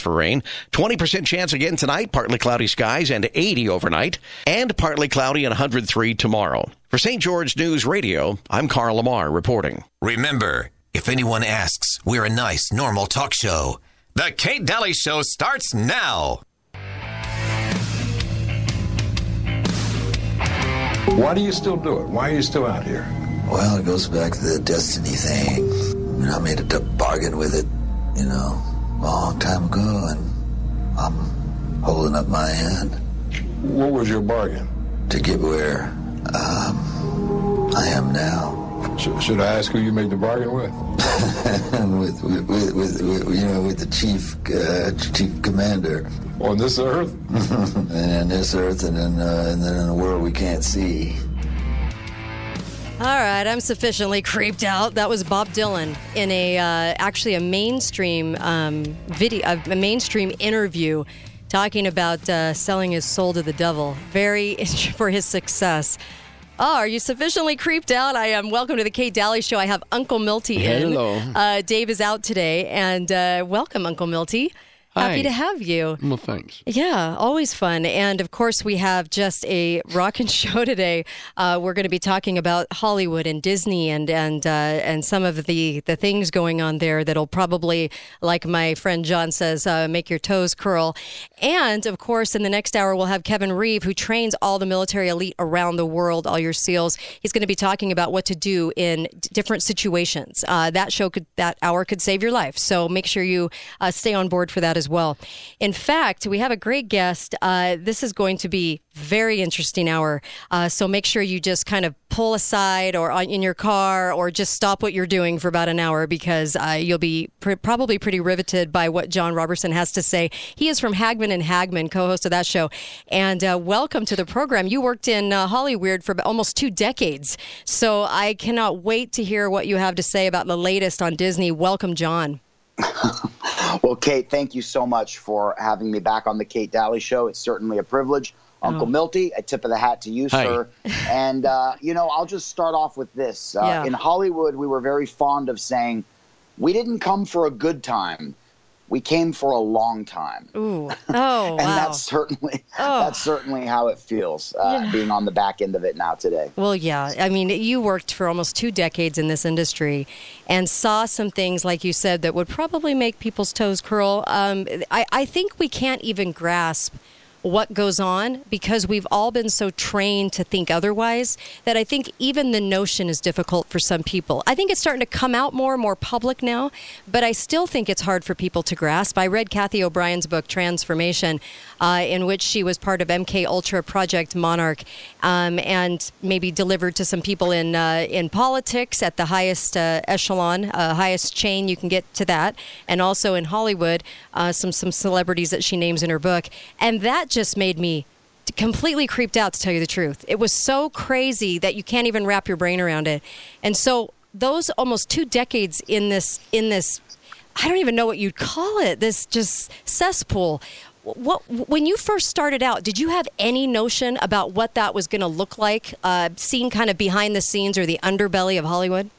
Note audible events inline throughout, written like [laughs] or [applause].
for rain. 20% chance again tonight, partly cloudy skies and 80 overnight, and partly cloudy and 103 tomorrow. For St. George News Radio, I'm Carl Lamar reporting. Remember, if anyone asks, we're a nice, normal talk show. The Kate Dalley Show starts now. Why do you still do it? Why are you still out here? Well, it goes back to the destiny thing. I, mean, I made a bargain with it, you know, a long time ago, and I'm holding up my end. What was your bargain? To get where um, I am now. Sh- should I ask who you made the bargain with? [laughs] with, with, with, with, you know, with the chief uh, chief commander. On this earth? [laughs] and on this earth, and then uh, and then in a world we can't see. All right, I'm sufficiently creeped out. That was Bob Dylan in a uh, actually a mainstream um, video, a mainstream interview, talking about uh, selling his soul to the devil. Very [laughs] for his success. Oh, are you sufficiently creeped out? I am. Welcome to the Kate Dalley Show. I have Uncle Milty in. Hello. Uh, Dave is out today, and uh, welcome, Uncle Milty. Happy to have you. Well, thanks. Yeah, always fun. And of course, we have just a rockin' [laughs] show today. Uh, we're going to be talking about Hollywood and Disney and and uh, and some of the the things going on there that'll probably, like my friend John says, uh, make your toes curl. And of course, in the next hour, we'll have Kevin Reeve, who trains all the military elite around the world, all your SEALs. He's going to be talking about what to do in d- different situations. Uh, that show could that hour could save your life. So make sure you uh, stay on board for that as well. In fact, we have a great guest. Uh, this is going to be very interesting hour. Uh, so make sure you just kind of pull aside or on, in your car or just stop what you're doing for about an hour because uh, you'll be pr- probably pretty riveted by what Jon Robberson has to say. He is from Hagmann and Hagmann, co-host of that show. And uh, welcome to the program. You worked in uh, Hollywood for almost two decades. So I cannot wait to hear what you have to say about the latest on Disney. Welcome, Jon. [laughs] Well, Kate, thank you so much for having me back on the Kate Dalley Show. It's certainly a privilege. Uncle Oh. Milty, a tip of the hat to you, Hi. sir. [laughs] And, uh, you know, I'll just start off with this. Uh, Yeah. In Hollywood, we were very fond of saying, we didn't come for a good time. We came for a long time. Ooh. [laughs] Oh, and wow. that's certainly Oh. that's certainly how it feels uh, Yeah. being on the back end of it now today. Well, yeah. I mean, you worked for almost two decades in this industry and saw some things, like you said, that would probably make people's toes curl. Um, I, I think we can't even grasp what goes on because we've all been so trained to think otherwise that I think even the notion is difficult for some people. I think it's starting to come out more and more public now, but I still think it's hard for people to grasp. I read Kathy O'Brien's book Trance Formation, uh, in which she was part of MK Ultra Project Monarch, um, and maybe delivered to some people in uh, in politics at the highest uh, echelon, uh, highest chain you can get to that, and also in Hollywood, uh, some some celebrities that she names in her book, and that just made me completely creeped out to tell you the truth. It was so crazy that you can't even wrap your brain around it. And so those almost two decades in this in this I don't even know what you'd call it. This just cesspool. What when you first started out, did you have any notion about what that was going to look like? Uh, seeing kind of behind the scenes or the underbelly of Hollywood.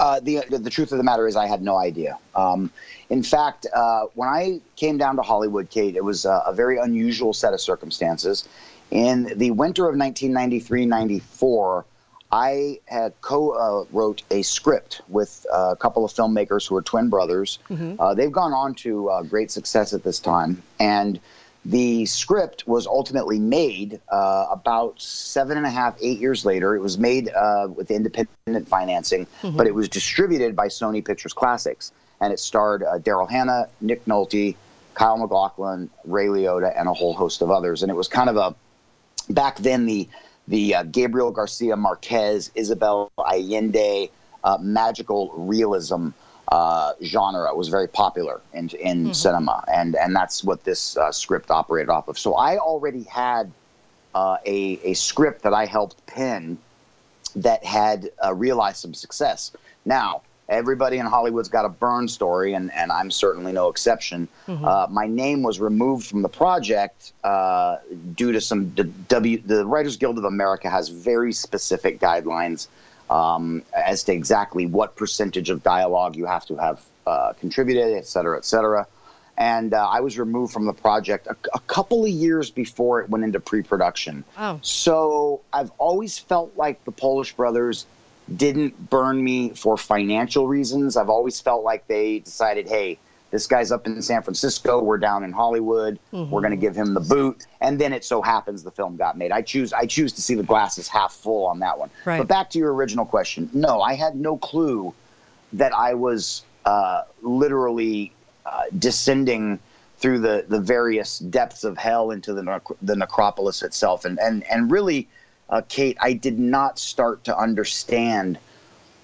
Uh, the the truth of the matter is, I had no idea. Um, in fact, uh, when I came down to Hollywood, Kate, it was a, a very unusual set of circumstances. In the winter of 1993-94, I had co-wrote a script with a couple of filmmakers who are twin brothers. Uh, they've gone on to uh, great success at this time, and the script was ultimately made uh, about seven and a half, eight years later. It was made uh, with independent financing, but it was distributed by Sony Pictures Classics, and it starred uh, Daryl Hannah, Nick Nolte, Kyle MacLachlan, Ray Liotta, and a whole host of others. And it was kind of a back then the the uh, Gabriel Garcia Marquez, Isabel Allende uh, magical realism uh, genre was very popular in in cinema, and and that's what this uh, script operated off of. So I already had uh, a a script that I helped pen that had uh, realized some success. Now, everybody in Hollywood's got a burn story, and, and I'm certainly no exception. Uh, my name was removed from the project uh, due to some the W. The Writers Guild of America has very specific guidelines um, as to exactly what percentage of dialogue you have to have uh, contributed, et cetera, et cetera. and uh, I was removed from the project a, a couple of years before it went into pre-production. Oh. So I've always felt like the Polish brothers didn't burn me for financial reasons. I've always felt like they decided, hey, this guy's up in San Francisco, we're down in Hollywood, we're going to give him the boot, and then it so happens the film got made. I choose I choose to see the glasses half full on that one. Right. But back to your original question, no, I had no clue that I was uh, literally uh, descending through the, the various depths of hell into the nec- the necropolis itself, and and and really, uh, Kate, I did not start to understand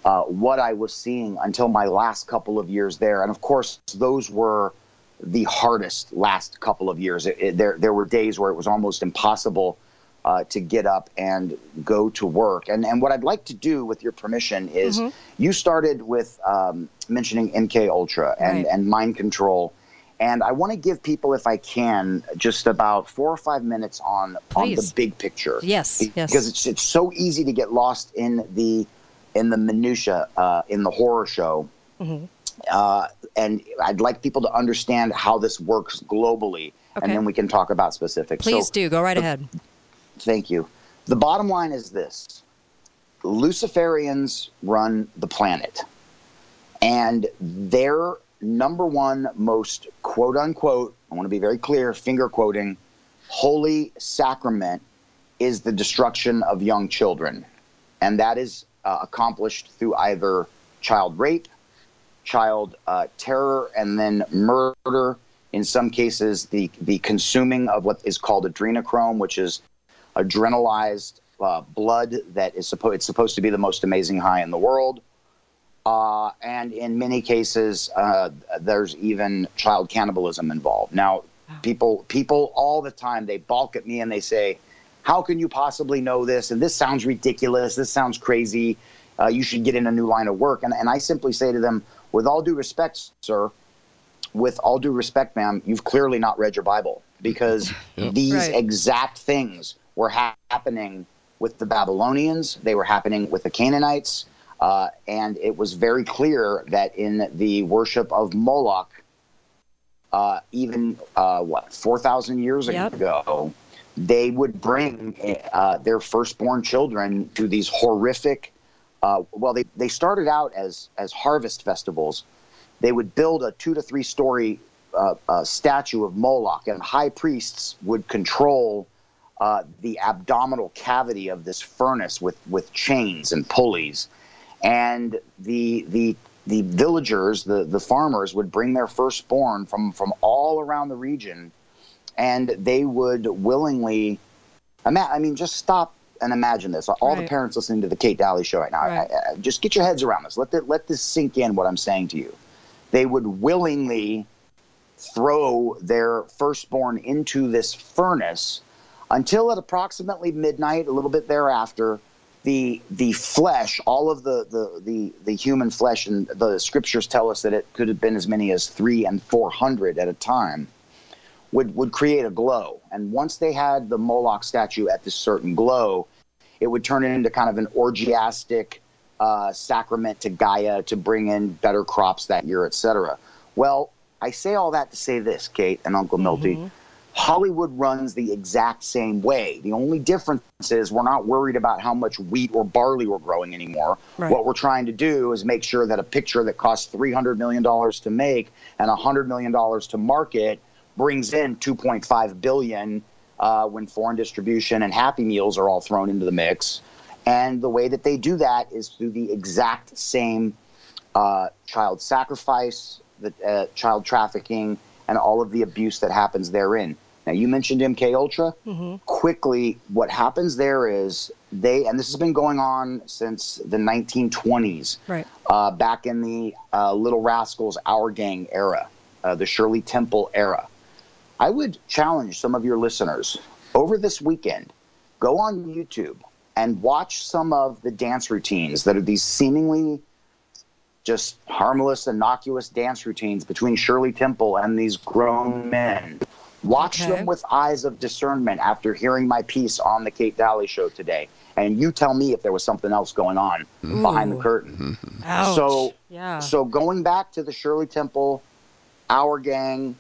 uh, what I was seeing until my last couple of years there, and of course, those were the hardest last couple of years. It, it, there there were days where it was almost impossible uh, to get up and go to work. And and what I'd like to do, with your permission, is you started with um, mentioning MK Ultra and Right. and mind control. And I want to give people, if I can, just about four or five minutes on on the big picture. Yes, yes. Because it's it's so easy to get lost in the in the minutia uh, in the horror show. Mm-hmm. Uh, and I'd like people to understand how this works globally, Okay. and then we can talk about specifics. Please So, do. Go right ahead. Thank you. The bottom line is this Luciferians run the planet. And their number one most quote unquote, I want to be very clear, finger quoting, holy sacrament is the destruction of young children. And that is uh, accomplished through either child rape, child uh, terror, and then murder. In some cases, the, the consuming of what is called adrenochrome, which is adrenalized uh, blood that is supposed it's supposed to be the most amazing high in the world. Uh, and in many cases, uh, there's even child cannibalism involved. Now, people people all the time they balk at me and they say, "How can you possibly know this? And this sounds ridiculous. This sounds crazy. Uh, you should get in a new line of work." And and I simply say to them, with all due respect, sir, with all due respect, ma'am, you've clearly not read your Bible because [laughs] these Right. exact things were hap- happening with the Babylonians. They were happening with the Canaanites. Uh, and it was very clear that in the worship of Moloch, uh, even uh, what, 4,000 years Yep. ago, they would bring uh, their firstborn children to these horrific. Uh, well, they, they started out as, as harvest festivals. They would build a two to three story uh, uh, statue of Moloch, and high priests would control uh, the abdominal cavity of this furnace with, with chains and pulleys. And the, the, the villagers, the, the farmers, would bring their firstborn from, from all around the region, and they would willingly. I mean, just stop and imagine this. All the parents listening to the Kate Dalley show right now, Right. I- I- just get your heads around this. Let, the, let this sink in what I'm saying to you. They would willingly throw their firstborn into this furnace until at approximately midnight, a little bit thereafter, the the flesh, all of the the the, the human flesh, and the scriptures tell us that it could have been as many as three and four hundred at a time, would would create a glow. And once they had the Moloch statue at this certain glow, it would turn it into kind of an orgiastic uh, sacrament to Gaia to bring in better crops that year, etc. Well, I say all that to say this, Kate and Uncle Milty. Hollywood runs the exact same way. The only difference is we're not worried about how much wheat or barley we're growing anymore. Right. What we're trying to do is make sure that a picture that costs $300 million to make and $100 million to market brings in 2.5 billion uh, when foreign distribution and Happy Meals are all thrown into the mix. And the way that they do that is through the exact same uh, child sacrifice, the uh, child trafficking, and all of the abuse that happens therein. Now, you mentioned MK Ultra. Quickly, what happens there is they, and this has been going on since the 1920s, Right. uh, back in the uh, Little Rascals Our Gang era, uh, the Shirley Temple era. I would challenge some of your listeners over this weekend go on YouTube and watch some of the dance routines that are these seemingly just harmless, innocuous dance routines between Shirley Temple and these grown men. Watch Okay. them with eyes of discernment after hearing my piece on the Kate Dalley show today. And you tell me if there was something else going on behind the curtain. Ouch. So, yeah. so going back to the Shirley Temple, Our Gang,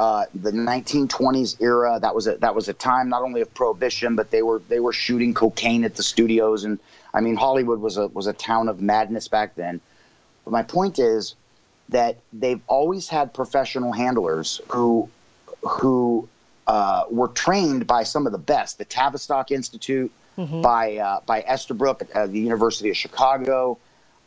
uh, the 1920s era. That was a that was a time not only of prohibition, but they were they were shooting cocaine at the studios, and I mean Hollywood was a was a town of madness back then. But my point is that they've always had professional handlers who who uh, were trained by some of the best. The Tavistock Institute, by uh, by Estabrook at the University of Chicago.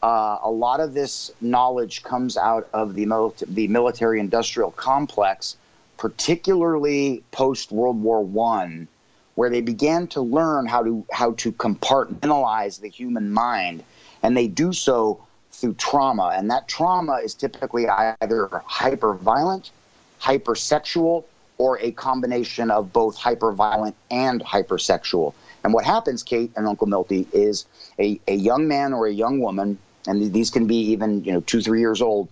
Uh, a lot of this knowledge comes out of the, mili- the military industrial complex, particularly post World War One, where they began to learn how to how to compartmentalize the human mind, and they do so through trauma, and that trauma is typically either hyper violent, hypersexual, or a combination of both hyperviolent and hypersexual. And what happens, Kate and Uncle Milty, is a, a young man or a young woman, and these can be even you know two three years old,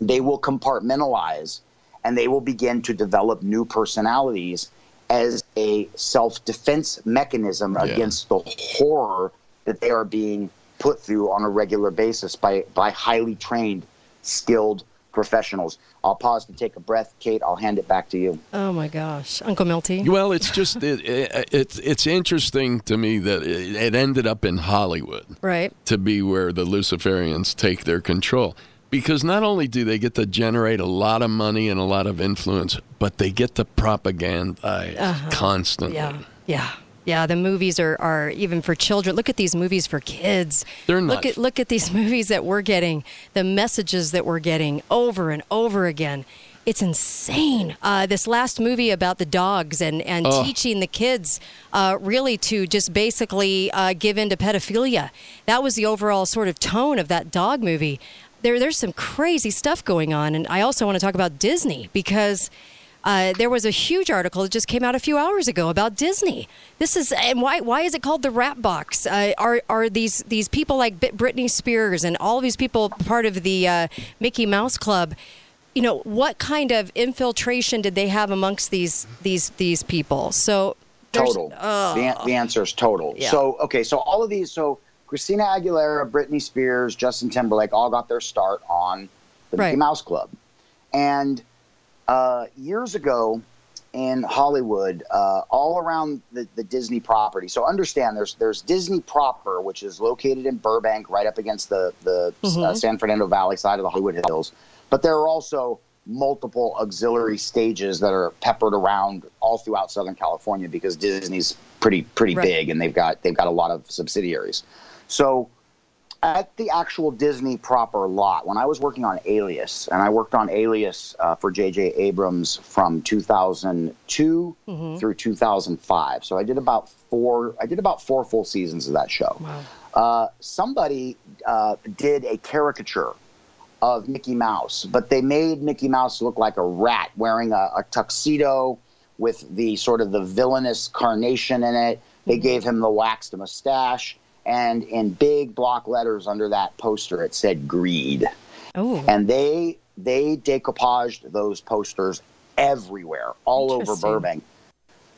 they will compartmentalize and they will begin to develop new personalities as a self defense mechanism against the horror that they are being put through on a regular basis by, by highly trained, skilled professionals. I'll pause to take a breath. Kate, I'll hand it back to you. Oh my gosh, Uncle Milty. Well, it's just [laughs] it, it, it's it's interesting to me that it, it ended up in Hollywood Right. to be where the Luciferians take their control. Because not only do they get to generate a lot of money and a lot of influence, but they get to propagandize constantly. Uh-huh. Yeah. Yeah. Yeah, the movies are, are even for children. Look at these movies for kids. They're not. look at look at these [laughs] movies that we're getting, the messages that we're getting over and over again. It's insane. Uh, this last movie about the dogs and, and Oh. teaching the kids uh, really to just basically uh, give in to pedophilia. That was the overall sort of tone of that dog movie. There, there's some crazy stuff going on. And I also want to talk about Disney because uh, there was a huge article that just came out a few hours ago about Disney. This is and why why is it called the Rat Box? Uh, are are these these people like Britney Spears and all these people part of the uh, Mickey Mouse Club? You know what kind of infiltration did they have amongst these these these people? So Total. Ugh. the, the answer is total. Yeah. So, okay, so all of these, so Christina Aguilera, Britney Spears, Justin Timberlake all got their start on the Mickey Mouse Club. And uh, years ago in Hollywood, uh, all around the, the Disney property. So understand, there's there's Disney proper, which is located in Burbank, right up against the the uh, San Fernando Valley side of the Hollywood Hills. But there are also multiple auxiliary stages that are peppered around all throughout Southern California because Disney's pretty pretty Right. big and they've got they've got a lot of subsidiaries. So at the actual Disney proper lot, when I was working on Alias, and I worked on Alias uh, for J.J. Abrams from 2002 through 2005. So I did about four. I did about four full seasons of that show. Uh, somebody uh, did a caricature of Mickey Mouse, but they made Mickey Mouse look like a rat wearing a, a tuxedo with the sort of the villainous carnation in it. They gave him the waxed mustache, and in big block letters under that poster, it said "greed." oh And they they decoupaged those posters everywhere, all over. Burbank.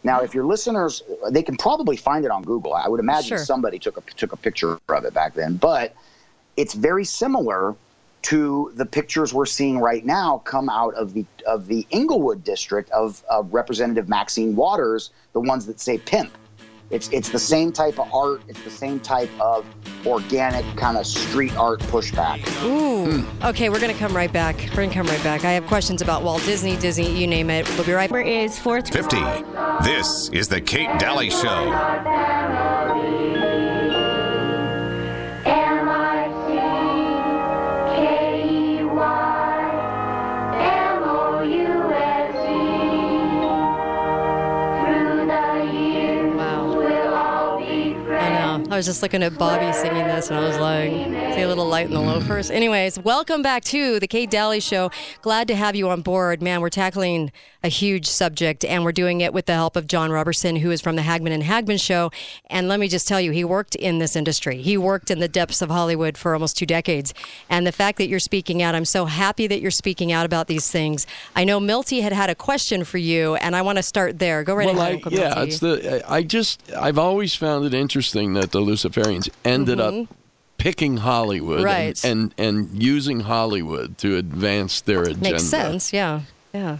Now, if your listeners, they can probably find it on Google. I would imagine Sure. somebody took a took a picture of it back then, but it's very similar to the pictures we're seeing right now come out of the of the Inglewood district of, of Representative Maxine Waters, the ones that say pimp. It's it's the same type of art. It's the same type of organic kind of street art pushback. Ooh. Hmm. Okay, we're gonna come right back. We're gonna come right back. I have questions about Walt Disney, Disney, you name it. We'll be right back. Number is 420. 50. This is the Kate Dalley Show. Was just looking at Bobby singing this, and I was like, "See a little light in the loafers." Anyways, welcome back to the Kate Dalley Show. Glad to have you on board, man. We're tackling a huge subject, and we're doing it with the help of Jon Robberson, who is from the Hagmann and Hagmann Show. And let me just tell you, he worked in this industry. He worked in the depths of Hollywood for almost two decades. And the fact that you're speaking out, I'm so happy that you're speaking out about these things. I know Milty had had a question for you, and I want to start there. Go right well, ahead, I, yeah, Milty. it's the. I just I've always found it interesting that the Luciferians ended up picking Hollywood Mm-hmm. Right. and, and and using Hollywood to advance their agenda. Makes sense. Yeah. Yeah.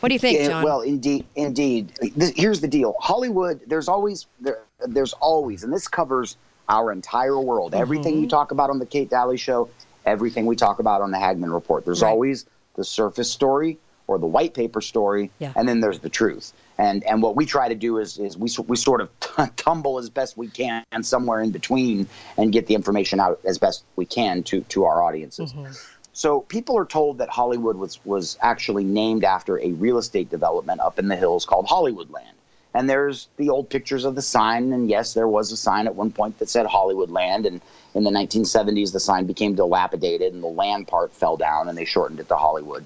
What do you think, Yeah, Jon? Well, indeed, indeed. Th- Here's the deal: Hollywood. There's always there, there's always, and this covers our entire world. Everything Mm-hmm. you talk about on the Kate Dalley Show, everything we talk about on the Hagmann Report. There's Right. always the surface story or the white paper story, Yeah. and then there's the truth. And and what we try to do is is we we sort of [laughs] tumble as best we can somewhere in between and get the information out as best we can to to our audiences. Mm-hmm. So people are told that Hollywood was was actually named after a real estate development up in the hills called Hollywoodland. And there's the old pictures of the sign, and yes, there was a sign at one point that said Hollywoodland. And in the 1970s, the sign became dilapidated, and the land part fell down, and they shortened it to Hollywood.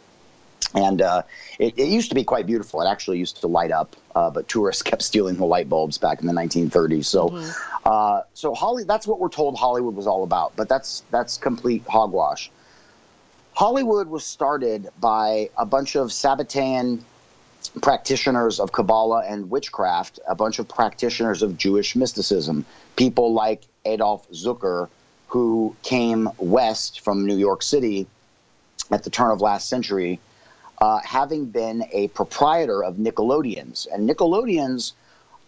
And uh, it, it used to be quite beautiful. It actually used to light up, uh, but tourists [laughs] kept stealing the light bulbs back in the 1930s. So, uh, so Holly, that's what we're told Hollywood was all about. But that's that's complete hogwash. Hollywood was started by a bunch of Sabbatean practitioners of Kabbalah and witchcraft, a bunch of practitioners of Jewish mysticism, people like Adolph Zukor, who came west from New York City at the turn of last century, uh, having been a proprietor of Nickelodeons. And Nickelodeons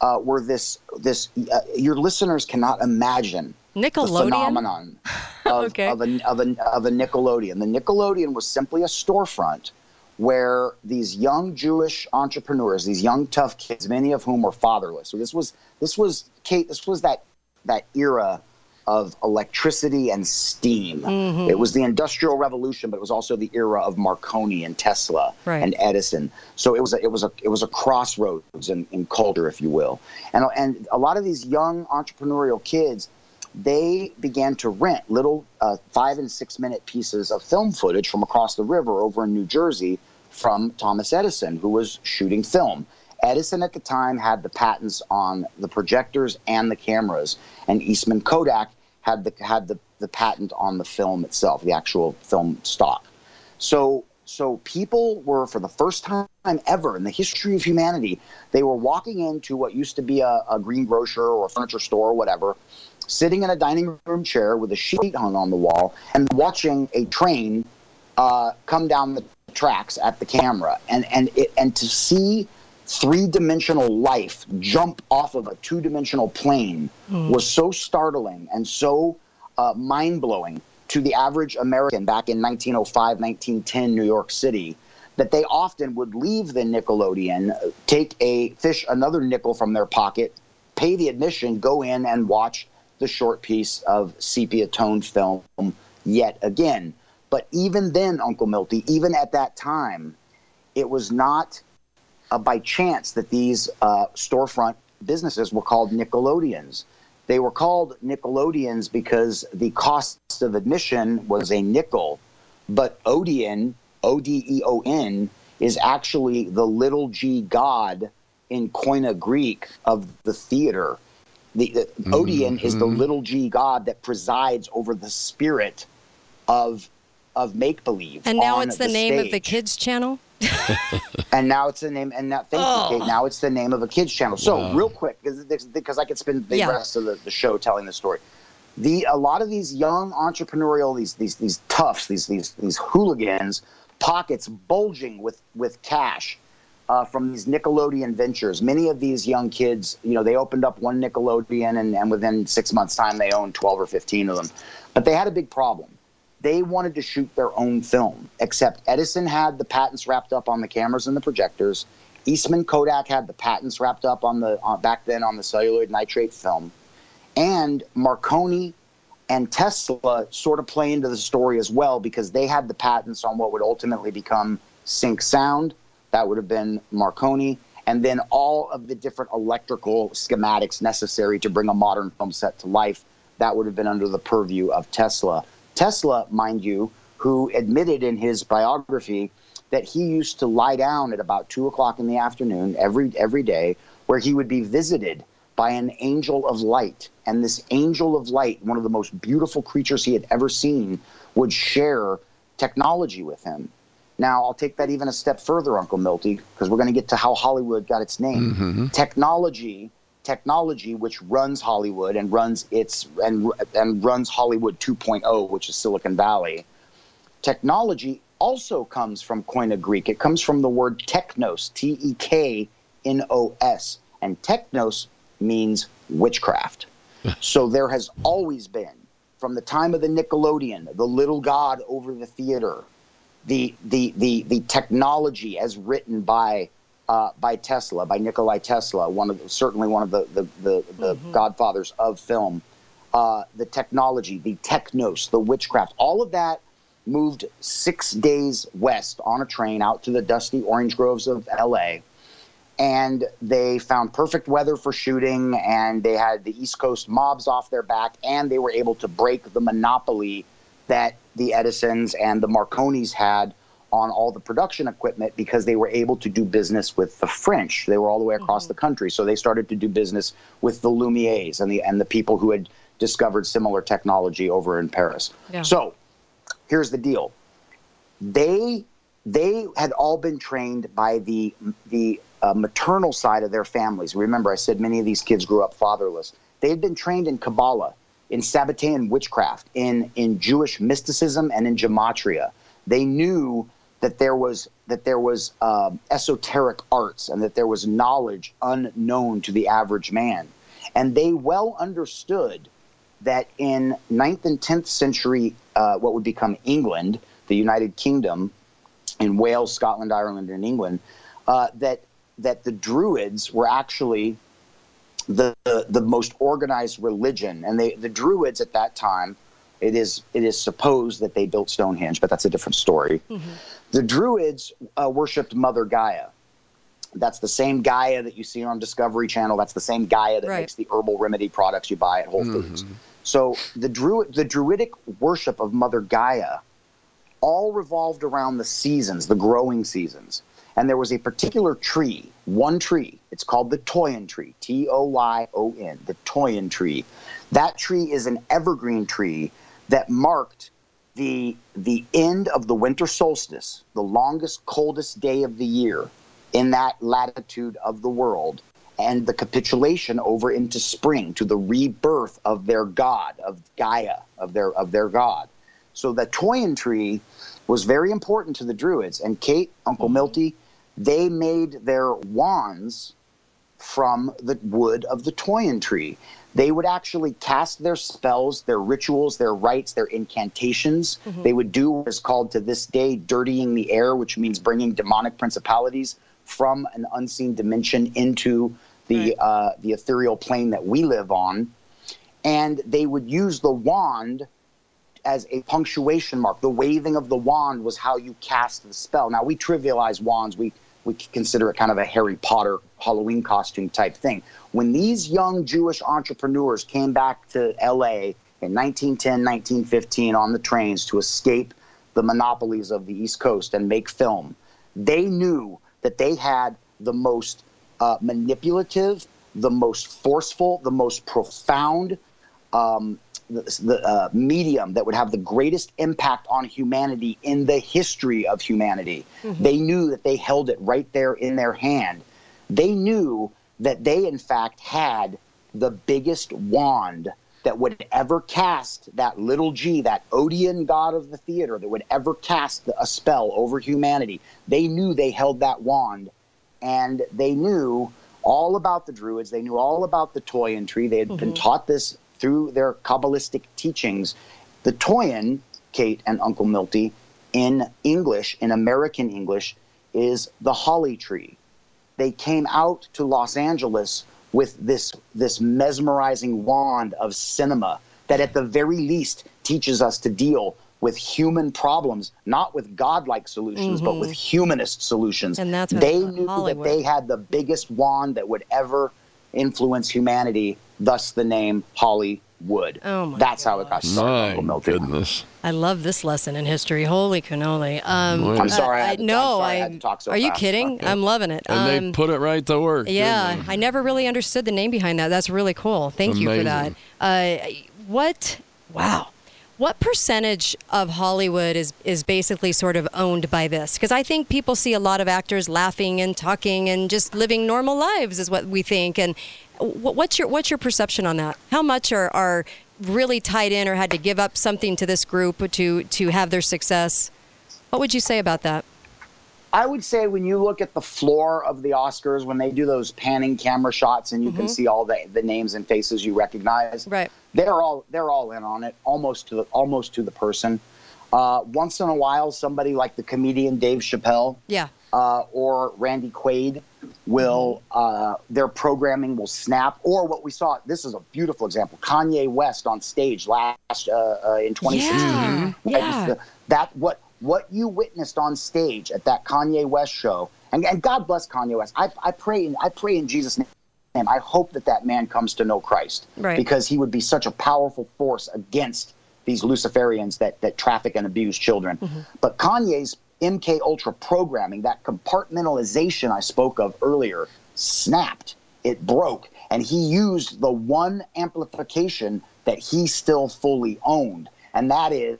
uh, were this this uh, your listeners cannot imagine the Nickelodeon? phenomenon [laughs] of, Okay. of, a, of, a, of a Nickelodeon. The Nickelodeon was simply a storefront where these young Jewish entrepreneurs, these young tough kids, many of whom were fatherless. So this was this was Kate. This was that that era of electricity and steam. It was the Industrial Revolution, but it was also the era of Marconi and Tesla Right. and Edison. So it was a, it was a it was a crossroads in, in culture, if you will. And and a lot of these young entrepreneurial kids, they began to rent little uh, five and six minute pieces of film footage from across the river over in New Jersey from Thomas Edison, who was shooting film. Edison at the time had the patents on the projectors and the cameras, and Eastman Kodak had the had the, the patent on the film itself, the actual film stock. So so people were for the first time ever in the history of humanity, they were walking into what used to be a, a greengrocer or a furniture store or whatever, sitting in a dining room chair with a sheet hung on the wall and watching a train uh, come down the tracks at the camera and and it and to see three-dimensional life jump off of a two-dimensional plane was so startling and so uh, mind-blowing to the average American back in 1905, 1910 New York City that they often would leave the Nickelodeon, take a fish another nickel from their pocket, pay the admission, go in and watch the short piece of sepia toned film yet again. But even then, Uncle Milty, even at that time, it was not uh, by chance that these uh, storefront businesses were called Nickelodeons. They were called Nickelodeons because the cost of admission was a nickel, but Odeon, O D E O N, is actually the little g god in Koine Greek of the theater. The, the Odeon is the little g god that presides over the spirit of of make believe. And now it's the, name of the kids channel. [laughs] and now it's the name. And now, thank Oh. you, Kate. Now it's the name of a kids channel. So real quick, because I could spend the Yeah. rest of the, the show telling the story. The a lot of these young entrepreneurial these these these toughs these these these hooligans pockets bulging with with cash uh, from these Nickelodeon ventures. Many of these young kids, you know, they opened up one Nickelodeon, and, and within six months' time, they owned 12 or 15 of them. But they had a big problem. They wanted to shoot their own film, except Edison had the patents wrapped up on the cameras and the projectors. Eastman Kodak had the patents wrapped up on the back then on the celluloid nitrate film, and Marconi and Tesla sort of play into the story as well because they had the patents on what would ultimately become Sync Sound. That would have been Marconi. And then all of the different electrical schematics necessary to bring a modern film set to life. That would have been under the purview of Tesla. Tesla, mind you, who admitted in his biography that he used to lie down at about two o'clock in the afternoon every every day, where he would be visited by an angel of light. And this angel of light, one of the most beautiful creatures he had ever seen, would share technology with him. Now, I'll take that even a step further, Uncle Milty, because we're going to get to how Hollywood got its name. Mm-hmm. Technology, technology, which runs Hollywood and runs its and and runs Hollywood 2.0, which is Silicon Valley. Technology also comes from Koine Greek. It comes from the word teknos, T E K N O S. And technos means witchcraft. [laughs] so there has always been, from the time of the Nickelodeon, the little god over the theater, the the the the technology as written by uh, by Tesla, by Nikolai Tesla, one of the, certainly one of the the, the, the godfathers of film. Uh, the technology, the technos, the witchcraft, all of that moved six days west on a train out to the dusty orange groves of LA. And they found perfect weather for shooting, and they had the East Coast mobs off their back, and they were able to break the monopoly that the Edisons and the Marconis had on all the production equipment because they were able to do business with the French. They were all the way across the country, so they started to do business with the Lumieres and the and the people who had discovered similar technology over in Paris. Yeah. So here's the deal: they they had all been trained by the the uh, maternal side of their families. Remember, I said many of these kids grew up fatherless. They had been trained in Kabbalah, in Sabbatean witchcraft, in in Jewish mysticism, and in gematria. They knew that there was that there was um, esoteric arts and that there was knowledge unknown to the average man, and they well understood that in 9th and 10th century, uh, what would become England, the United Kingdom, in Wales, Scotland, Ireland, and England, uh, that that the Druids were actually the, the the most organized religion, and they the Druids at that time. It is it is supposed that they built Stonehenge, but that's a different story. The Druids uh, worshipped Mother Gaia. That's the same Gaia that you see on Discovery Channel. That's the same Gaia that Right. makes the herbal remedy products you buy at Whole Foods. So the Druid, the Druidic worship of Mother Gaia, all revolved around the seasons, the growing seasons. And there was a particular tree, one tree. It's called the Toyon tree, T O Y O N, the Toyon tree. That tree is an evergreen tree that marked the the end of the winter solstice, the longest, coldest day of the year in that latitude of the world, and the capitulation over into spring to the rebirth of their god, of Gaia, of their of their god. So the Toyon tree was very important to the Druids, and Kate, Uncle mm-hmm. Milty, they made their wands from the wood of the Toyon tree. They would actually cast their spells, their rituals, their rites, their incantations. They would do what is called to this day dirtying the air, which means bringing demonic principalities from an unseen dimension into the uh, the ethereal plane that we live on. And they would use the wand as a punctuation mark. The waving of the wand was how you cast the spell. Now we trivialize wands. We we could consider it kind of a Harry Potter Halloween costume type thing. When these young Jewish entrepreneurs came back to LA in 1910, 1915 on the trains to escape the monopolies of the East Coast and make film, they knew that they had the most uh, manipulative, the most forceful, the most profound um, the, the uh, medium that would have the greatest impact on humanity in the history of humanity. They knew that they held it right there in their hand. They knew that they, in fact, had the biggest wand that would ever cast that little g, that Odeon god of the theater, that would ever cast a spell over humanity. They knew they held that wand, and they knew all about the Druids. They knew all about the Toyon tree. They had been taught this through their Kabbalistic teachings. The Toyon, Kate and Uncle Milty, in English, in American English, is the holly tree. They came out to Los Angeles with this this mesmerizing wand of cinema that at the very least teaches us to deal with human problems, not with godlike solutions, but mm-hmm. with humanist solutions. And that's they knew Hollywood. that they had the biggest wand that would ever influence humanity, thus the name Hollywood. Oh, my That's how it got started, My Uncle Milty. goodness. I love this lesson in history. Holy cannoli. Um, I'm sorry I uh, had I'm no, sorry I had to talk so Are you fast. kidding? I'm loving it. And they Um, put it right to work. Yeah. I never really understood the name behind that. That's really cool. Thank you for that. Uh, what? Wow. What percentage of Hollywood is is basically sort of owned by this? Because I think people see a lot of actors laughing and talking and just living normal lives, is what we think. And wh- what's your what's your perception on that? How much are are really tied in or had to give up something to this group to to have their success? What would you say about that? I would say when you look at the floor of the Oscars, when they do those panning camera shots and you can see all the, the names and faces you recognize, Right. they're all they're all in on it, almost to the almost to the person. Uh, once in a while, somebody like the comedian Dave Chappelle Yeah. uh, or Randy Quaid will uh, their programming will snap. Or what we saw, this is a beautiful example. Kanye West on stage last uh, uh, in 2016. Yeah. Right? Yeah. The- that what what you witnessed on stage at that Kanye West show, and, and God bless Kanye West. I, I pray in I pray in Jesus' name. I hope that that man comes to know Christ Right. because he would be such a powerful force against these Luciferians that that traffic and abuse children. But Kanye's MK Ultra programming, that compartmentalization I spoke of earlier, snapped. It broke, and he used the one amplification that he still fully owned, and that is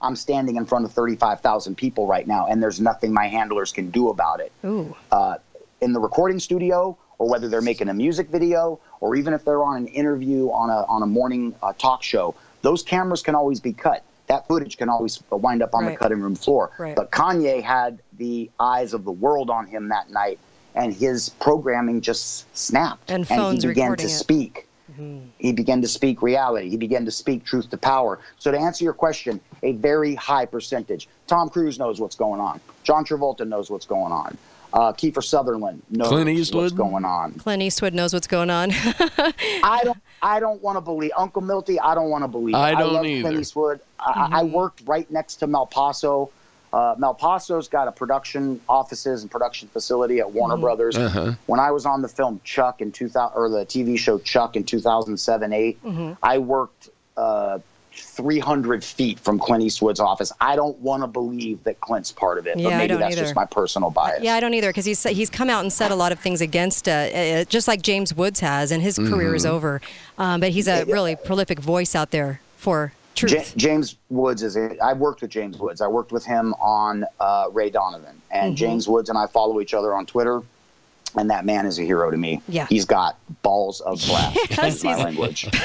I'm standing in front of 35,000 people right now, and there's nothing my handlers can do about it Ooh. uh, in the recording studio or whether they're making a music video or even if they're on an interview on a, on a morning uh, talk show, those cameras can always be cut. That footage can always wind up on Right. the cutting room floor. Right. But Kanye had the eyes of the world on him that night, and his programming just snapped. And phones he began to it. speak. Mm-hmm. He began to speak reality. He began to speak truth to power. So, to answer your question, a very high percentage. Tom Cruise knows what's going on. John Travolta knows what's going on. Uh, Kiefer Sutherland knows Clint what's Eastwood? going on. Clint Eastwood knows what's going on. [laughs] I don't. I don't want to believe Uncle Milty. I don't want to believe. I don't love either. Clint Eastwood. I, I worked right next to Malpaso. Uh, Malpaso's got a production offices and production facility at Warner Brothers. Uh-huh. When I was on the film Chuck in 2000 or the TV show Chuck in 2007 8, I worked uh, 300 feet from Clint Eastwood's office. I don't want to believe that Clint's part of it, Yeah, but maybe that's either. just my personal bias. Yeah, I don't either because he's he's come out and said a lot of things against, uh, uh, just like James Woods has, and his career is over. Um, but he's a really prolific voice out there for truth. Ja- James Woods is. A, I worked with James Woods. I worked with him on uh, Ray Donovan, and Mm-hmm. James Woods and I follow each other on Twitter. And that man is a hero to me. Yeah. he's got balls of [laughs] brass. Yes, my he's- language. [laughs]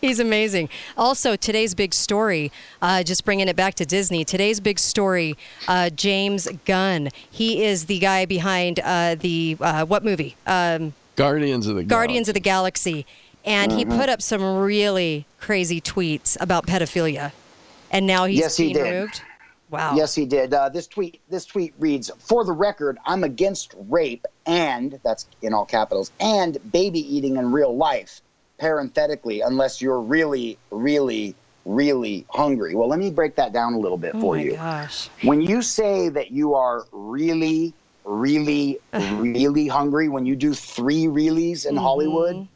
He's amazing. Also, today's big story, uh, just bringing it back to Disney. Today's big story, uh, James Gunn. He is the guy behind uh, the uh, what movie? Um, Guardians of the Guardians of the Galaxy. And he Mm-hmm. put up some really crazy tweets about pedophilia. And now he's Yes, he being did. Wow. Yes, he did. Uh, this tweet. This tweet reads: "For the record, I'm against rape and that's in all capitals and baby eating in real life. Parenthetically, unless you're really, really, really hungry." Well, let me break that down a little bit Oh for my you. gosh. when you say that you are really, really, [laughs] really hungry, when you do three reallys in Hollywood,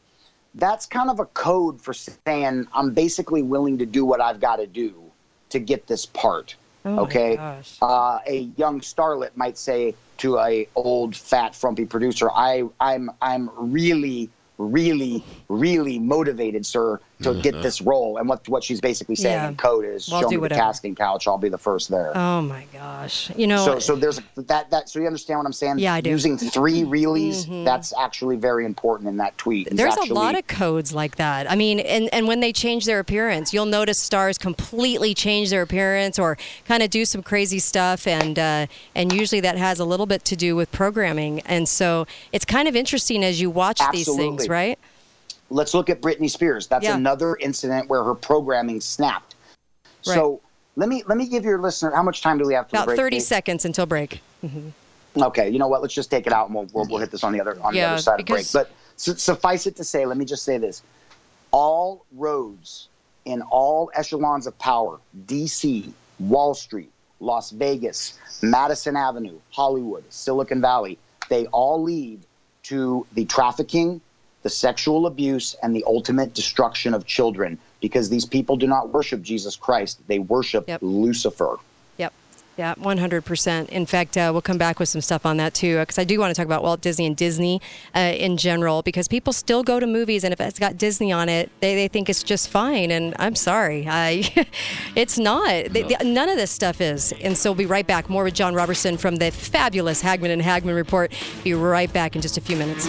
that's kind of a code for saying I'm basically willing to do what I've got to do to get this part. Oh okay, uh, a young starlet might say to a old fat frumpy producer, "I, I'm, I'm really." Really, really motivated, sir, to get this role. And what what she's basically saying Yeah. in code is, Well, "Show do me the whatever." casting couch. I'll be the first there." Oh my gosh. You know, So, so there's that. That so you understand what I'm saying? Yeah, I do. Mm-hmm. Using three reallys, that's actually very important in that tweet. He's There's actually, a lot of codes like that. I mean, and, and when they change their appearance, you'll notice stars completely change their appearance or kind of do some crazy stuff, and uh, and usually that has a little bit to do with programming. And so it's kind of interesting as you watch these things, right? Let's look at Britney Spears. That's Yeah. another incident where her programming snapped. Right. So let me let me give your listener how much time do we have to About break? 30 Kate? seconds until break. Mm-hmm. Okay, you know what? Let's just take it out and we'll we'll, we'll hit this on the other on the other side of break. But su- suffice it to say, let me just say this: all roads in all echelons of power, D.C., Wall Street, Las Vegas, Madison Avenue, Hollywood, Silicon Valley, they all lead to the trafficking, the sexual abuse, and the ultimate destruction of children. Because these people do not worship Jesus Christ; they worship Yep. Lucifer. Yep. Yeah, 100%. In fact, uh, we'll come back with some stuff on that too, because I do want to talk about Walt Disney and Disney uh, in general, because people still go to movies, and if it's got Disney on it, they, they think it's just fine. And I'm sorry, I, [laughs] it's not. They, they- none of this stuff is. And so we'll be right back. More with Jon Robberson from the fabulous Hagmann and Hagmann Report. Be right back in just a few minutes.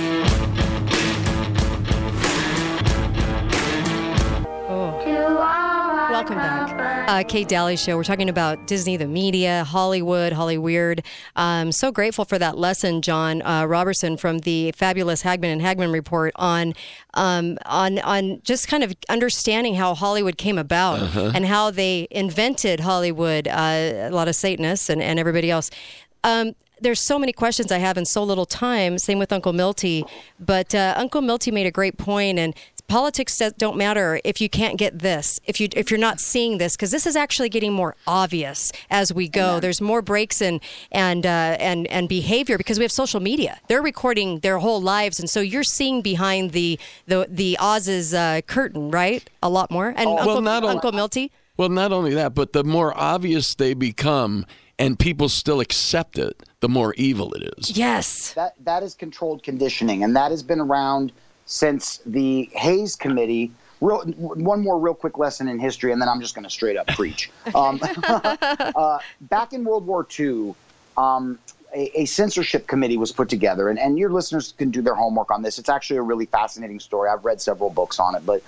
Uh, Kate Dalley Show. We're talking about Disney, the media, Hollywood, Hollyweird. Um, so grateful for that lesson, Jon uh, Robberson from the fabulous Hagmann and Hagmann report on um, on on just kind of understanding how Hollywood came about and how they invented Hollywood. Uh, a lot of Satanists and, and everybody else. Um, there's so many questions I have in so little time. Same with Uncle Milty, but uh, Uncle Milty made a great point, and politics don't matter if you can't get this, if you if you're not seeing this, because this is actually getting more obvious as we go. There's more breaks in and uh, and and behavior because we have social media. They're recording their whole lives, and so you're seeing behind the the the Oz's uh, curtain, right? A lot more. And Uncle, well, not only- Uncle Milty. Well, not only that, but the more obvious they become and people still accept it, the more evil it is. Yes. That that is controlled conditioning, and that has been around since the Hays Committee. Real, one more real quick lesson in history, and then I'm just going to straight up preach. Um, [laughs] uh, back in World War II, um, a, a censorship committee was put together, and, and your listeners can do their homework on this. It's actually a really fascinating story. I've read several books on it, but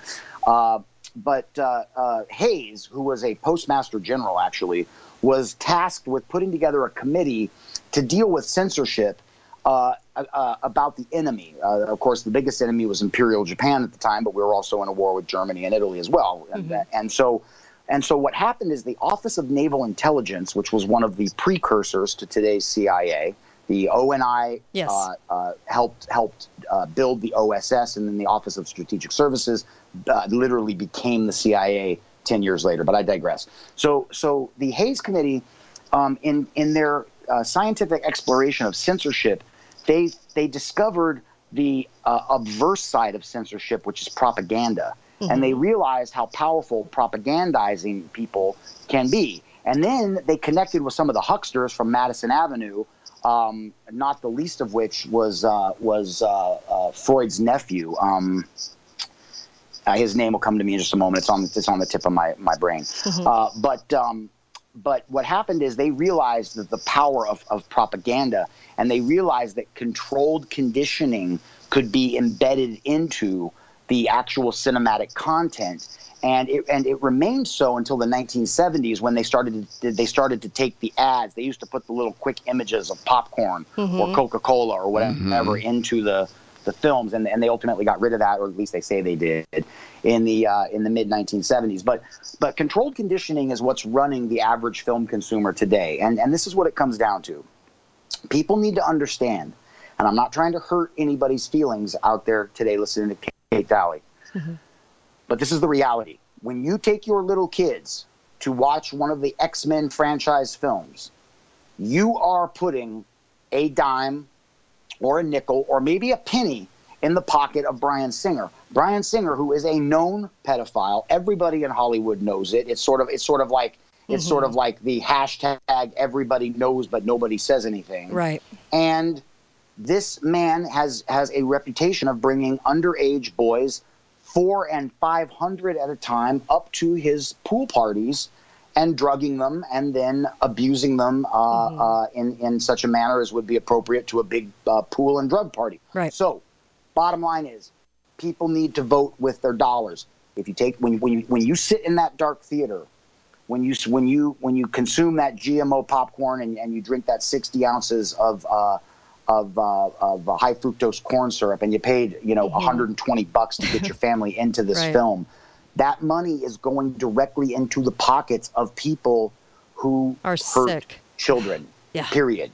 uh, but uh, uh, Hays, who was a postmaster general, actually was tasked with putting together a committee to deal with censorship uh, uh, about the enemy. Uh, of course, the biggest enemy was Imperial Japan at the time, but we were also in a war with Germany and Italy as well. And, and so, and so, what happened is the Office of Naval Intelligence, which was one of the precursors to today's CIA, the ONI Yes. uh, uh, helped helped uh, build the OSS, and then the Office of Strategic Services uh, literally became the CIA ten years later. But I digress. So, so the Hays Committee, um, in in their uh, scientific exploration of censorship, they they discovered the uh, obverse side of censorship, which is propaganda, and they realized how powerful propagandizing people can be. And then they connected with some of the hucksters from Madison Avenue, um, not the least of which was uh, was uh, uh, Freud's nephew. Um, uh, his name will come to me in just a moment. It's on it's on the tip of my my brain. Uh, but um, but what happened is they realized that the power of, of propaganda, and they realized that controlled conditioning could be embedded into the actual cinematic content. And it, and it remained so until the 1970s when they started to, they started to take the ads. They used to put the little quick images of popcorn or mm-hmm. Coca Cola or whatever mm-hmm. into the the films, and, and they ultimately got rid of that, or at least they say they did, in the uh, in the mid 1970s. But but controlled conditioning is what's running the average film consumer today, and and this is what it comes down to. People need to understand, and I'm not trying to hurt anybody's feelings out there today listening to Kate Dalley, but this is the reality. When you take your little kids to watch one of the X Men franchise films, you are putting a dime or a nickel or maybe a penny in the pocket of Bryan Singer. Bryan Singer, who is a known pedophile, everybody in Hollywood knows it. It's sort of it's sort of like it's sort of mm-hmm. like the hashtag everybody knows but nobody says anything. Right. And this man has has a reputation of bringing underage boys, four and five hundred at a time, up to his pool parties and drugging them and then abusing them uh, uh, in in such a manner as would be appropriate to a big uh, pool and drug party. Right. So, bottom line is, people need to vote with their dollars. If you take when you, when you when you sit in that dark theater, when you when you when you consume that GMO popcorn and, and you drink that 60 ounces of uh, of uh, of uh, high fructose corn syrup and you paid you know 120 bucks to get your family into this Right. film, that money is going directly into the pockets of people who Are hurt sick. children. Yeah. Period.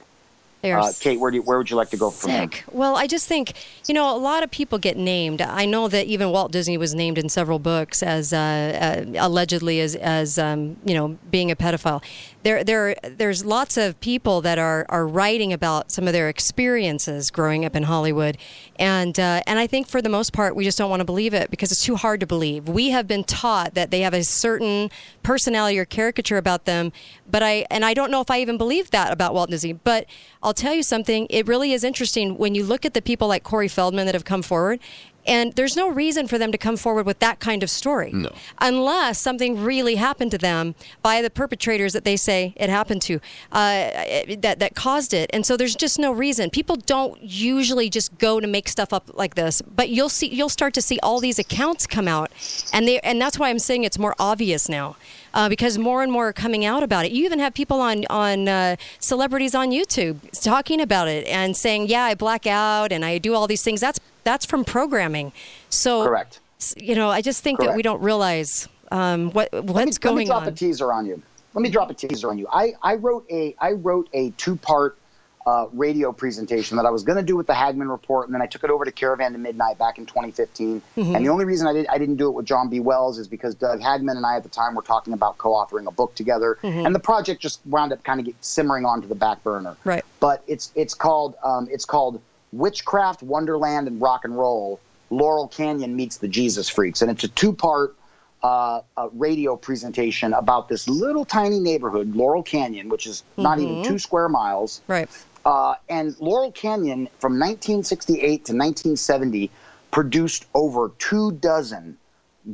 Uh, Kate, where do you, where would you like to go from there? sick. Well, I just think you know a lot of people get named. I know that even Walt Disney was named in several books as uh, uh, allegedly as as um, you know being a pedophile. There there there's lots of people that are are writing about some of their experiences growing up in Hollywood, and uh, and I think for the most part we just don't want to believe it because it's too hard to believe. We have been taught that they have a certain personality or caricature about them, but I and I don't know if I even believe that about Walt Disney. But I'll tell you something. It really is interesting when you look at the people like Corey Feldman that have come forward. And there's no reason for them to come forward with that kind of story. No. Unless something really happened to them by the perpetrators that they say it happened to, uh, that, that caused it. And so there's just no reason. People don't usually just go to make stuff up like this. But you'll see, you'll start to see all these accounts come out. And, they, and that's why I'm saying it's more obvious now. uh, because more and more are coming out about it. You even have people on on uh, celebrities on YouTube talking about it and saying, "Yeah, I black out and I do all these things." That's that's from programming. So Correct. You know, I just think that we don't realize um, what Let me- what's let me drop on. a teaser on you. Let me drop a teaser on you. I, I wrote a I wrote a two part uh, radio presentation that I was going to do with the Hagmann Report, and then I took it over to Caravan to Midnight back in 2015. Mm-hmm. And the only reason I did I didn't do it with John B. Wells is because Doug Hagmann and I at the time were talking about co-authoring a book together, Mm-hmm. and the project just wound up kind of simmering onto the back burner. Right. But it's it's called um, it's called Witchcraft, Wonderland, and Rock and Roll. Laurel Canyon meets the Jesus Freaks, and it's a two part uh, a radio presentation about this little tiny neighborhood, Laurel Canyon, which is not even two square miles. Right. Uh, and Laurel Canyon from 1968 to 1970 produced over two dozen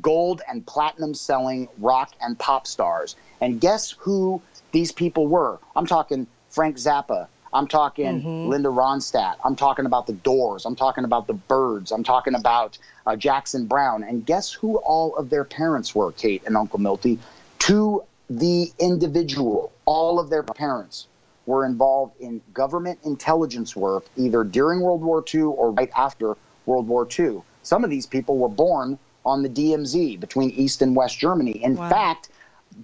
gold and platinum selling rock and pop stars. And guess who these people were? I'm talking Frank Zappa. I'm talking Linda Ronstadt. I'm talking about the Doors. I'm talking about the Byrds. I'm talking about uh, Jackson Browne. And guess who all of their parents were, Kate and Uncle Milty? To the individual, all of their parents were involved in government intelligence work either during World War II or right after World War II. Some of these people were born on the DMZ between East and West Germany. In Wow. fact,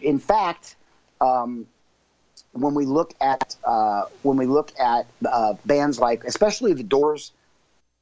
in fact, um, when we look at uh, when we look at uh, bands like, especially the Doors,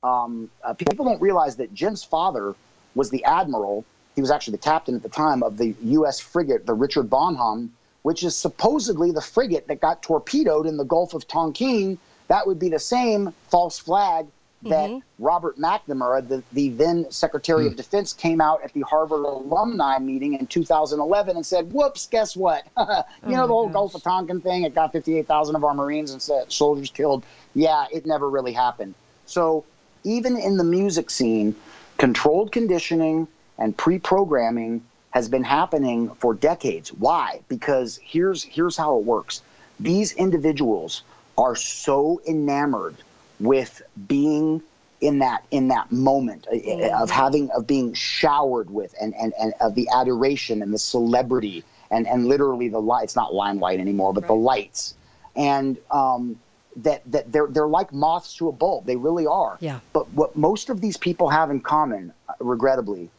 um, uh, people don't realize that Jim's father was the admiral. He was actually the captain at the time of the U.S. frigate, the Richard Bonham, which is supposedly the frigate that got torpedoed in the Gulf of Tonkin. That would be the same false flag that mm-hmm. Robert McNamara, the, the then Secretary of hmm. Defense, came out at the Harvard alumni meeting in 2011 and said, "Whoops, guess what? [laughs] you oh know the whole Gulf of Tonkin thing? It got 58,000 of our Marines and said, soldiers killed. Yeah, it never really happened. So even in the music scene, controlled conditioning and pre-programming has been happening for decades. Why? Because here's here's how it works. These individuals are so enamored with being in that in that moment uh, of having of being showered with and, and, and of the adoration and the celebrity and, and literally the light it's not limelight anymore but the lights. And um, that that they're they're like moths to a bulb. They really are. Yeah. but what most of these people have in common uh, regrettably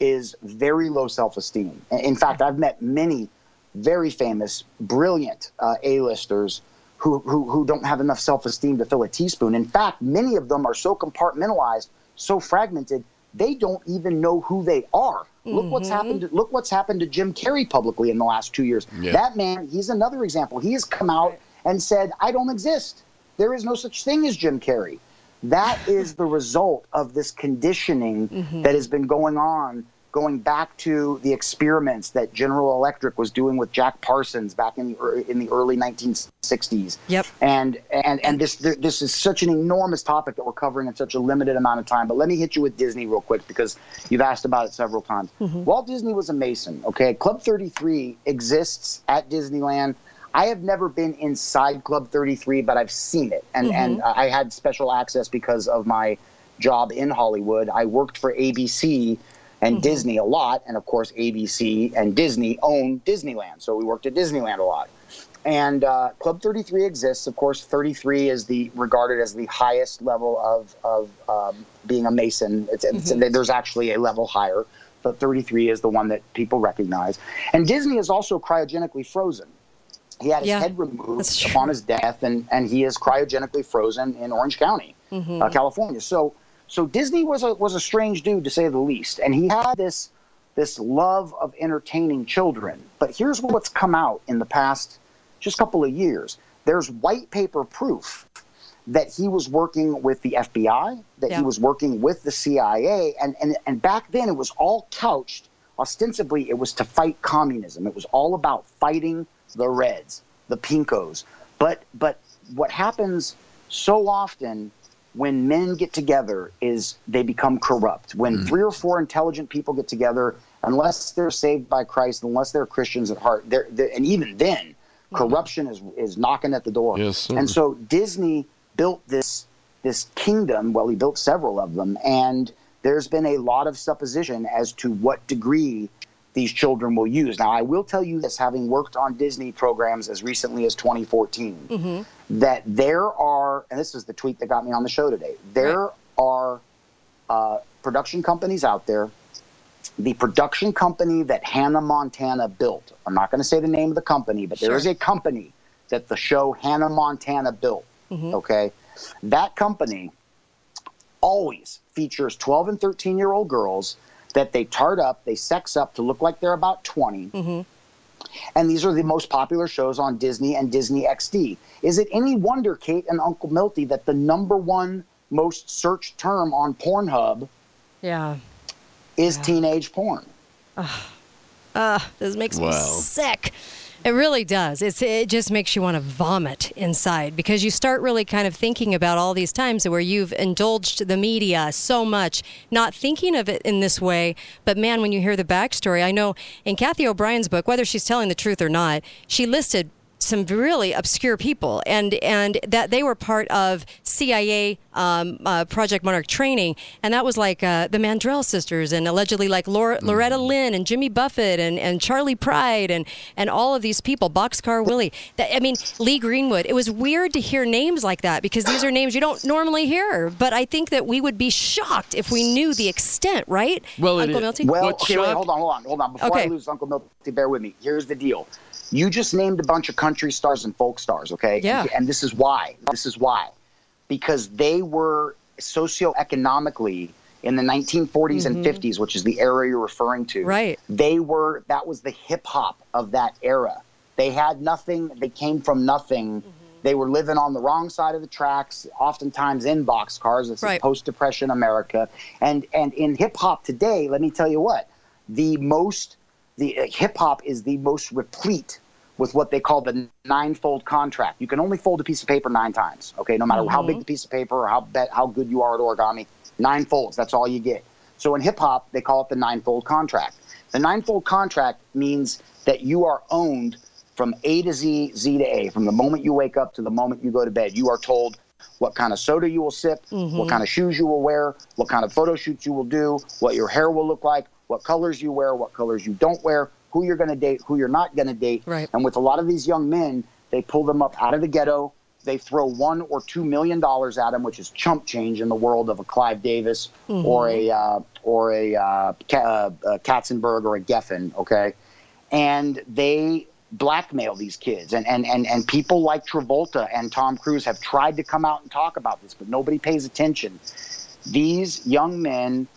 is very low self-esteem. In- in fact i've met many very famous brilliant uh, a-listers who, who, who don't have enough self-esteem to fill a teaspoon. In fact, many of them are so compartmentalized, so fragmented, they don't even know who they are. Look what's mm-hmm. happened. To, look what's happened to Jim Carrey publicly in the last two years. Yeah. That man, he's another example. He has come out and said, "I don't exist. There is no such thing as Jim Carrey." That is the result of this conditioning mm-hmm. that has been going on going back to the experiments that General Electric was doing with Jack Parsons back in the in the early 1960s. Yep. And and and this this is such an enormous topic that we're covering in such a limited amount of time. But let me hit you with Disney real quick because you've asked about it several times. Mm-hmm. Walt Disney was a Mason. Okay, Club 33 exists at Disneyland. I have never been inside Club 33, but I've seen it, and mm-hmm. and uh, I had special access because of my job in Hollywood. I worked for ABC and Disney a lot, and of course ABC and Disney own Disneyland, so we worked at Disneyland a lot. And uh, Club 33 exists. Of course, 33 is the regarded as the highest level of of um, being a Mason. It's, it's, there's actually a level higher, but 33 is the one that people recognize. And Disney is also cryogenically frozen. He had his Yeah, head removed upon his death, and, and he is cryogenically frozen in Orange County, Mm-hmm. uh, California. So so Disney was a was a strange dude to say the least, and he had this this love of entertaining children. But here's what's come out in the past just couple of years. There's white paper proof that he was working with the FBI, that Yeah. he was working with the CIA, and, and and back then it was all couched ostensibly it was to fight communism. It was all about fighting the Reds, the Pinkos. But but what happens so often when men get together is they become corrupt. When hmm. three or four intelligent people get together, unless they're saved by Christ, unless they're Christians at heart, they're, they're, and even then, hmm. corruption is is knocking at the door. Yes, sir. and so Disney built this this kingdom. Well, he built several of them, and there's been a lot of supposition as to what degree these children will use. Now, I will tell you this, having worked on Disney programs as recently as 2014, that there are, and this is the tweet that got me on the show today, there are uh, production companies out there. The production company that Hannah Montana built, I'm not going to say the name of the company, but there Sure. is a company that the show Hannah Montana built. Okay. That company always features 12 and 13 year old girls that they tart up, they sex up to look like they're about 20. Mm-hmm. And these are the most popular shows on Disney and Disney XD. Is it any wonder, Kate and Uncle Milty, that the number one most searched term on Pornhub Yeah. is teenage porn? This makes me sick. It really does. It's it just makes you want to vomit inside because you start really kind of thinking about all these times where you've indulged the media so much, not thinking of it in this way. But man, when you hear the backstory, I know in Cathy O'Brien's book, whether she's telling the truth or not, she listed some really obscure people and and that they were part of CIA um, uh, Project Monarch training and that was like uh, the Mandrell sisters and allegedly like Laura, Loretta Lynn and Jimmy Buffett and, and Charley Pride and and all of these people Boxcar Willie that, I mean Lee Greenwood it was weird to hear names like that because these are names you don't normally hear but I think that we would be shocked if we knew the extent right Well, Uncle is- Milty Well, What okay, wait, hold on, hold on, hold on. Before Okay. I lose Uncle Milty, bear with me. Here's the deal. You just named a bunch of country stars and folk stars, okay? Yeah. And, this is why. This is why. Because they were socioeconomically in the 1940s and 50s, which is the era you're referring to. Mm-hmm. Right. They were, that was the hip hop of that era. They had nothing, they came from nothing. Mm-hmm. They were living on the wrong side of the tracks, oftentimes in boxcars. This Right. is post-depression America, and and in hip hop today, let me tell you what, the most the uh, hip hop is the most replete with what they call the ninefold contract. You can only fold a piece of paper nine times. Okay, no matter how big the piece of paper or how be- how good you are at origami, nine folds. That's all you get. So in hip hop, they call it the ninefold contract. The ninefold contract means that you are owned from A to Z, Z to A, from the moment you wake up to the moment you go to bed. You are told what kind of soda you will sip, what kind of shoes you will wear, what kind of photo shoots you will do, what your hair will look like, what colors you wear, what colors you don't wear, who you're going to date, who you're not going to date. Right. And with a lot of these young men, they pull them up out of the ghetto. They throw one or two million dollars at them, which is chump change in the world of a Clive Davis or a uh, or a uh, Ka- uh, uh, Katzenberg or a Geffen. Okay, and they blackmail these kids and, and, and, and people like Travolta and Tom Cruise have tried to come out and talk about this, but nobody pays attention. These young men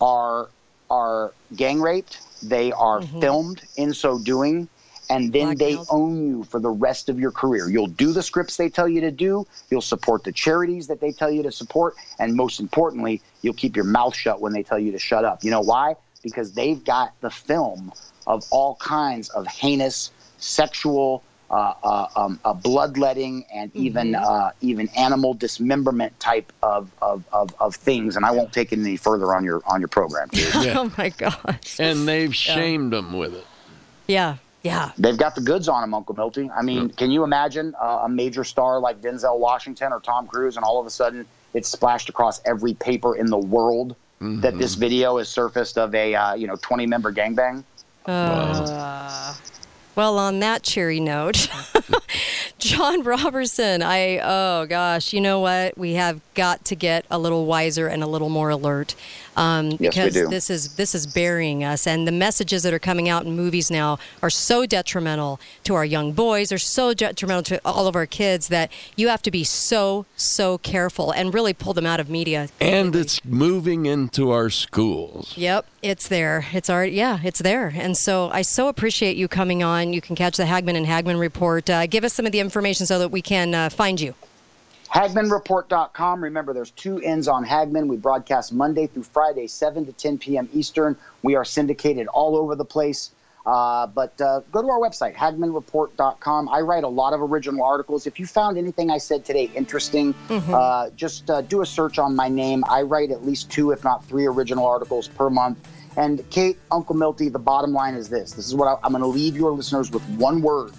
are are gang raped. They are mm-hmm. filmed in so doing, and then they Blackmailed. own you for the rest of your career. You'll do the scripts they tell you to do. You'll support the charities that they tell you to support, and most importantly, you'll keep your mouth shut when they tell you to shut up. You know why? Because they've got the film of all kinds of heinous sexual. Uh, uh, um, uh, bloodletting and even uh, even animal dismemberment type of, of, of, of things, and I won't take it any further on your on your program. Dude. Yeah. [laughs] oh my gosh and they've shamed them with it. yeah yeah They've got the goods on them, Uncle Milty. I mean, can you imagine uh, a major star like Denzel Washington or Tom Cruise, and all of a sudden it's splashed across every paper in the world that this video is surfaced of a uh, you know 20 member gangbang? Well, on that cheery note, [laughs] Jon Robberson, I, oh gosh, you know what? We have got to get a little wiser and a little more alert. Um, we because do. this is this is burying us, and the messages that are coming out in movies now are so detrimental to our young boys, are so detrimental to all of our kids that you have to be so so careful and really pull them out of media. And it's moving into our schools. Yep, it's there. It's already yeah, it's there. And so I so appreciate you coming on. You can catch the Hagmann and Hagmann report. Uh, give us some of the information so that we can uh, find you. HagmannReport.com. Remember, there's two ends on Hagmann. We broadcast Monday through Friday, 7 to 10 p.m. Eastern. We are syndicated all over the place. Uh, but uh, go to our website, HagmannReport.com. I write a lot of original articles. If you found anything I said today interesting, uh, just uh, do a search on my name. I write at least two, if not three, original articles per month. And Kate, Uncle Milty, the bottom line is this. This is what I, I'm going to leave your listeners with one word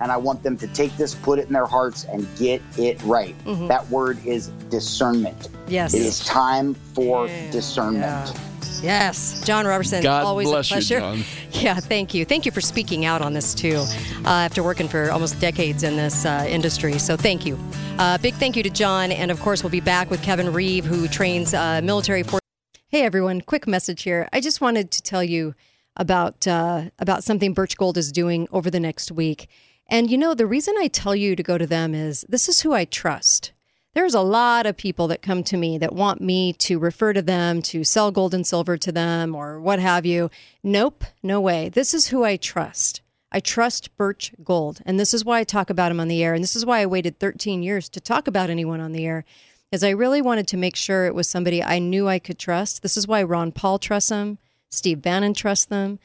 and I want them to take this, put it in their hearts, and get it right. That word is discernment. Yes. It is time for discernment. Yes, Jon Robberson. God always bless a you, pleasure. Jon. [laughs] Yeah, thank you. Thank you for speaking out on this too. Uh, after working for almost decades in this uh, industry, so thank you. Uh, big thank you to Jon, and of course we'll be back with Kevin Reeve, who trains uh, military force. Hey everyone, quick message here. I just wanted to tell you about uh, about something Birch Gold is doing over the next week. And you know, the reason I tell you to go to them is this is who I trust. There's a lot of people that come to me that want me to refer to them, to sell gold and silver to them, or what have you. Nope, no way. This is who I trust. I trust Birch Gold. And this is why I talk about him on the air. And this is why I waited 13 years to talk about anyone on the air, is I really wanted to make sure it was somebody I knew I could trust. This is why Ron Paul trusts him, Steve Bannon trusts them.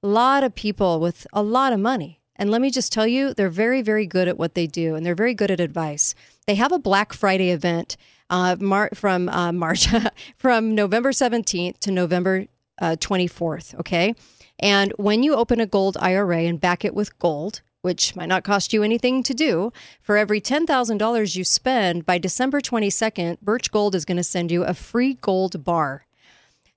A lot of people with a lot of money. And let me just tell you, they're very, very good at what they do, and they're very good at advice. They have a Black Friday event uh, Mar- from uh, March [laughs] from November 17th to November uh, 24th. Okay. And when you open a gold IRA and back it with gold, which might not cost you anything to do, for every $10,000 you spend by December 22nd, Birch Gold is going to send you a free gold bar.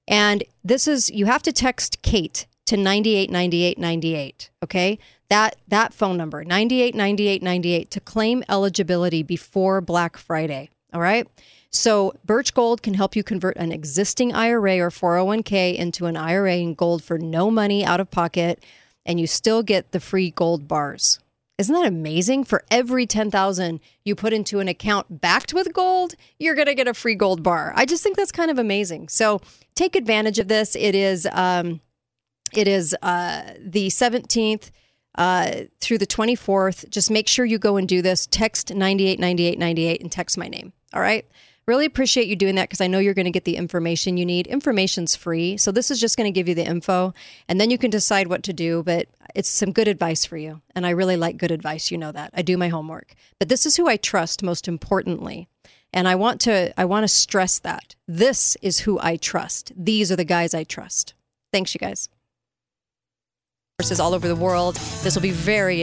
And this is, you have to text Kate to 989898. Okay. That, that phone number, 989898, to claim eligibility before Black Friday. All right. So Birch Gold can help you convert an existing IRA or 401k into an IRA in gold for no money out of pocket, and you still get the free gold bars. Isn't that amazing? For every 10,000 you put into an account backed with gold, you're going to get a free gold bar. I just think that's kind of amazing. So take advantage of this. It is um, it is uh, the 17th uh, through the 24th. Just make sure you go and do this. Text 989898 and text my name. All right. Really appreciate you doing that because I know you're going to get the information you need. Information's free. So this is just going to give you the info and then you can decide what to do. But it's some good advice for you. And I really like good advice. You know that. I do my homework. But this is who I trust most importantly. And I want to I want to stress that. This is who I trust. These are the guys I trust. Thanks, you guys. All over the world. This will be very